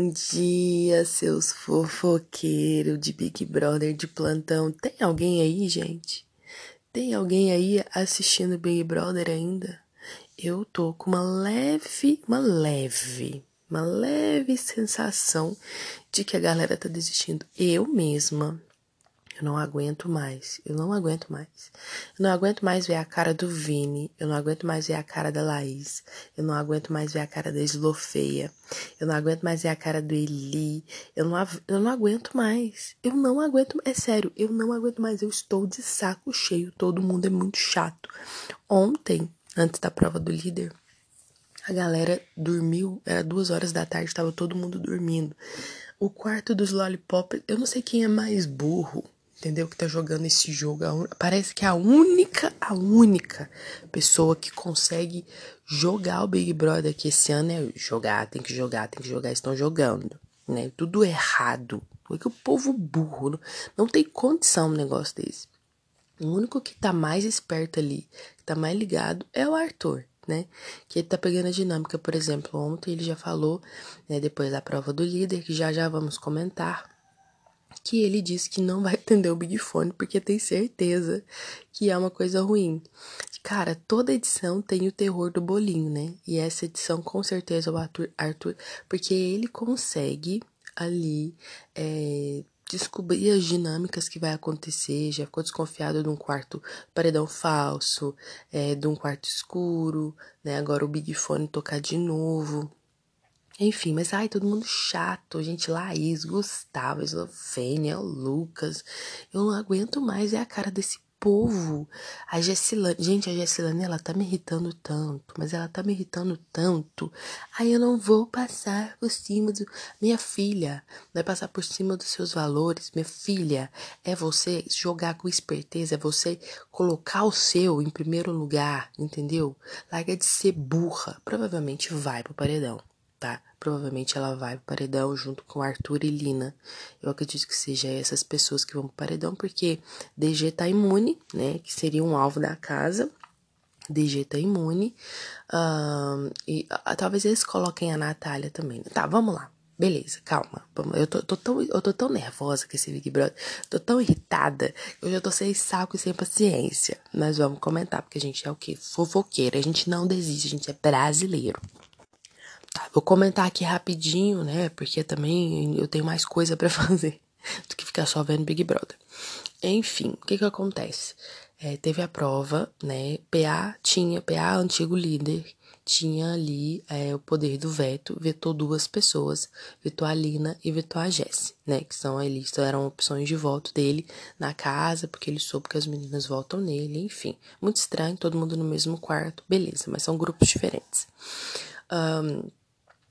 Bom dia, seus fofoqueiros de Big Brother de plantão. Tem alguém aí, gente? Tem alguém aí assistindo Big Brother ainda? Eu tô com uma leve, uma leve, uma leve sensação de que a galera tá desistindo. Eu mesma eu não aguento mais. Eu não aguento mais. Eu não aguento mais ver a cara do Vini. Eu não aguento mais ver a cara da Laís. Eu não aguento mais ver a cara da Slofeia. Eu não aguento mais ver a cara do Eli. Eu não, eu não aguento mais. Eu não aguento. É sério, eu não aguento mais. Eu estou de saco cheio. Todo mundo é muito chato. Ontem, antes da prova do líder, a galera dormiu. Era duas horas da tarde, estava todo mundo dormindo. O quarto dos lollipops, eu não sei quem é mais burro entendeu? Que tá jogando esse jogo. Parece que é a única, a única pessoa que consegue jogar o Big Brother que esse ano é jogar, tem que jogar, tem que jogar, estão jogando, né? Tudo errado. Porque o povo burro não, não tem condição um negócio desse. O único que tá mais esperto ali, que tá mais ligado, é o Arthur, né? Que ele tá pegando a dinâmica, por exemplo, ontem ele já falou, né, depois da prova do líder, que já já vamos comentar que ele disse que não vai atender o Big Fone porque tem certeza que é uma coisa ruim. Cara, toda edição tem o terror do bolinho, né? E essa edição com certeza o Arthur, Arthur porque ele consegue ali é, descobrir as dinâmicas que vai acontecer. Já ficou desconfiado de um quarto paredão falso, é, de um quarto escuro, né? Agora o Big Fone tocar de novo. Enfim, mas ai, todo mundo chato. Gente, Laís, Gustavo, Eslovênia, Lucas. Eu não aguento mais é a cara desse povo. A Gessilane, gente, a Gessilane, ela tá me irritando tanto, mas ela tá me irritando tanto. Aí eu não vou passar por cima do. Minha filha, vai passar por cima dos seus valores. Minha filha, é você jogar com esperteza, é você colocar o seu em primeiro lugar, entendeu? Larga de ser burra. Provavelmente vai pro paredão tá? Provavelmente ela vai pro paredão junto com Arthur e Lina. Eu acredito que seja essas pessoas que vão pro paredão, porque DG tá imune, né? Que seria um alvo da casa. DG tá imune. Uh, e uh, talvez eles coloquem a Natália também. Tá, vamos lá. Beleza, calma. Eu tô, tô, tão, eu tô tão nervosa com esse Big Brother. Tô tão irritada. Eu já tô sem saco e sem paciência. Mas vamos comentar, porque a gente é o quê? Fofoqueira. A gente não desiste, a gente é brasileiro. Tá, vou comentar aqui rapidinho, né? Porque também eu tenho mais coisa para fazer do que ficar só vendo Big Brother. Enfim, o que que acontece? É, teve a prova, né? PA tinha, PA antigo líder, tinha ali é, o poder do veto, vetou duas pessoas, vetou a Lina e vetou a Jessie, né? Que são ali, eram opções de voto dele na casa, porque ele soube que as meninas votam nele, enfim. Muito estranho, todo mundo no mesmo quarto, beleza, mas são grupos diferentes. Um,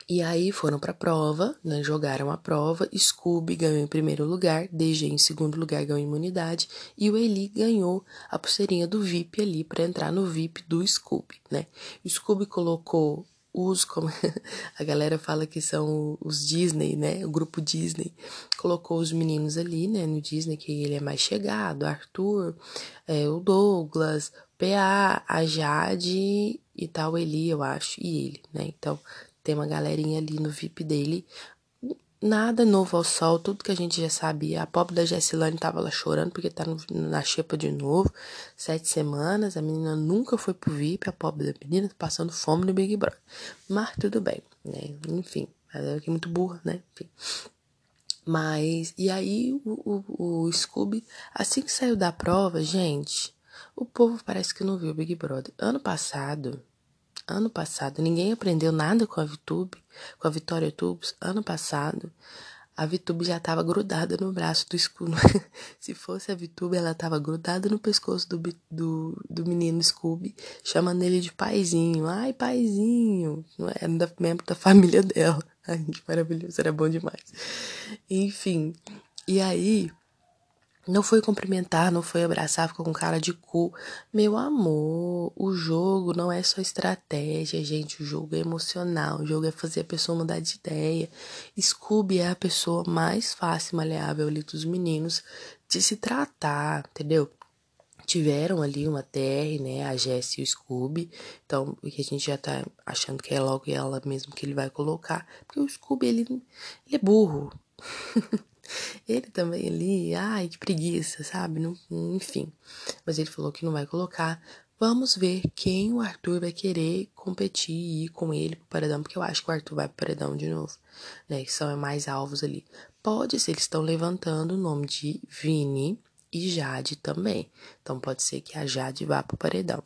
e aí foram pra prova, né? Jogaram a prova. Scooby ganhou em primeiro lugar, DG em segundo lugar ganhou imunidade. E o Eli ganhou a pulseirinha do VIP ali para entrar no VIP do Scooby, né? O Scooby colocou os, como a galera fala que são os Disney, né? O grupo Disney colocou os meninos ali, né? No Disney que ele é mais chegado, Arthur, é, o Douglas, PA, a Jade e tal, Eli, eu acho, e ele, né? Então tem uma galerinha ali no VIP dele. Nada novo ao sol, tudo que a gente já sabia. A pobre da Jessilane tava lá chorando porque tá no, na xepa de novo. Sete semanas, a menina nunca foi pro VIP, a pobre da menina passando fome no Big Brother. Mas tudo bem, né? Enfim, ela é muito burra, né? Enfim. Mas, e aí o, o, o Scooby, assim que saiu da prova, gente, o povo parece que não viu o Big Brother. Ano passado, ano passado, ninguém aprendeu nada com a VTube, com a Vitória Tubes. Ano passado, a VTube já estava grudada no braço do Scooby. Se fosse a VTube, ela estava grudada no pescoço do, do, do menino Scooby, chamando ele de paizinho. Ai, paizinho. Não era da, membro da família dela. Ai, gente, maravilhoso, era bom demais. Enfim, e aí não foi cumprimentar, não foi abraçar, ficou com cara de cu. Meu amor, o jogo não é só estratégia, gente. O jogo é emocional. O jogo é fazer a pessoa mudar de ideia. Scooby é a pessoa mais fácil e maleável ali dos meninos de se tratar, entendeu? tiveram ali uma TR, né, a Jess e o Scooby, então, que a gente já tá achando que é logo ela mesmo que ele vai colocar, porque o Scooby, ele, ele é burro, ele também ali, ai, que preguiça, sabe, não, enfim, mas ele falou que não vai colocar, vamos ver quem o Arthur vai querer competir e ir com ele pro paredão, porque eu acho que o Arthur vai pro paredão de novo, né, que são mais alvos ali, pode ser, eles estão levantando o nome de Vini, e Jade também. Então pode ser que a Jade vá para o paredão.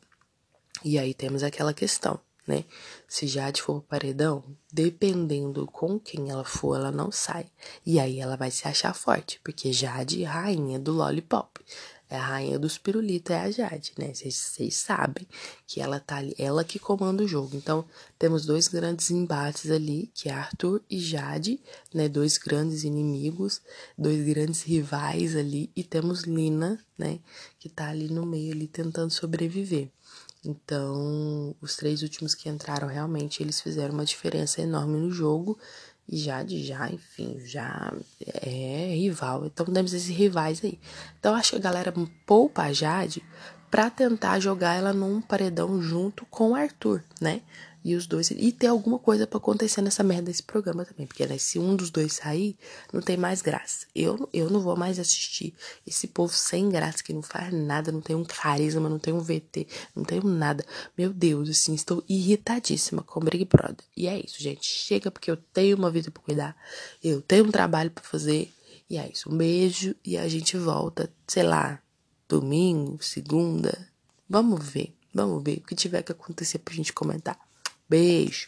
E aí temos aquela questão, né? Se Jade for paredão, dependendo com quem ela for, ela não sai. E aí ela vai se achar forte, porque Jade é rainha do lollipop. É a rainha dos pirulitos, é a Jade, né? Vocês sabem que ela tá ali, ela que comanda o jogo. Então, temos dois grandes embates ali, que é Arthur e Jade, né? Dois grandes inimigos, dois grandes rivais ali. E temos Lina, né? Que tá ali no meio, ali, tentando sobreviver. Então, os três últimos que entraram, realmente, eles fizeram uma diferença enorme no jogo. E já de já, enfim, já é rival. Então temos esses rivais aí. Então acho que a galera poupa a Jade pra tentar jogar ela num paredão junto com o Arthur, né? E os dois. E ter alguma coisa para acontecer nessa merda desse programa também. Porque né, se um dos dois sair, não tem mais graça. Eu, eu não vou mais assistir esse povo sem graça, que não faz nada, não tem um carisma, não tem um VT, não tem nada. Meu Deus, assim, estou irritadíssima com o Big Brother. E é isso, gente. Chega porque eu tenho uma vida para cuidar. Eu tenho um trabalho para fazer. E é isso. Um beijo e a gente volta, sei lá, domingo, segunda. Vamos ver. Vamos ver o que tiver que acontecer pra gente comentar. Beijo.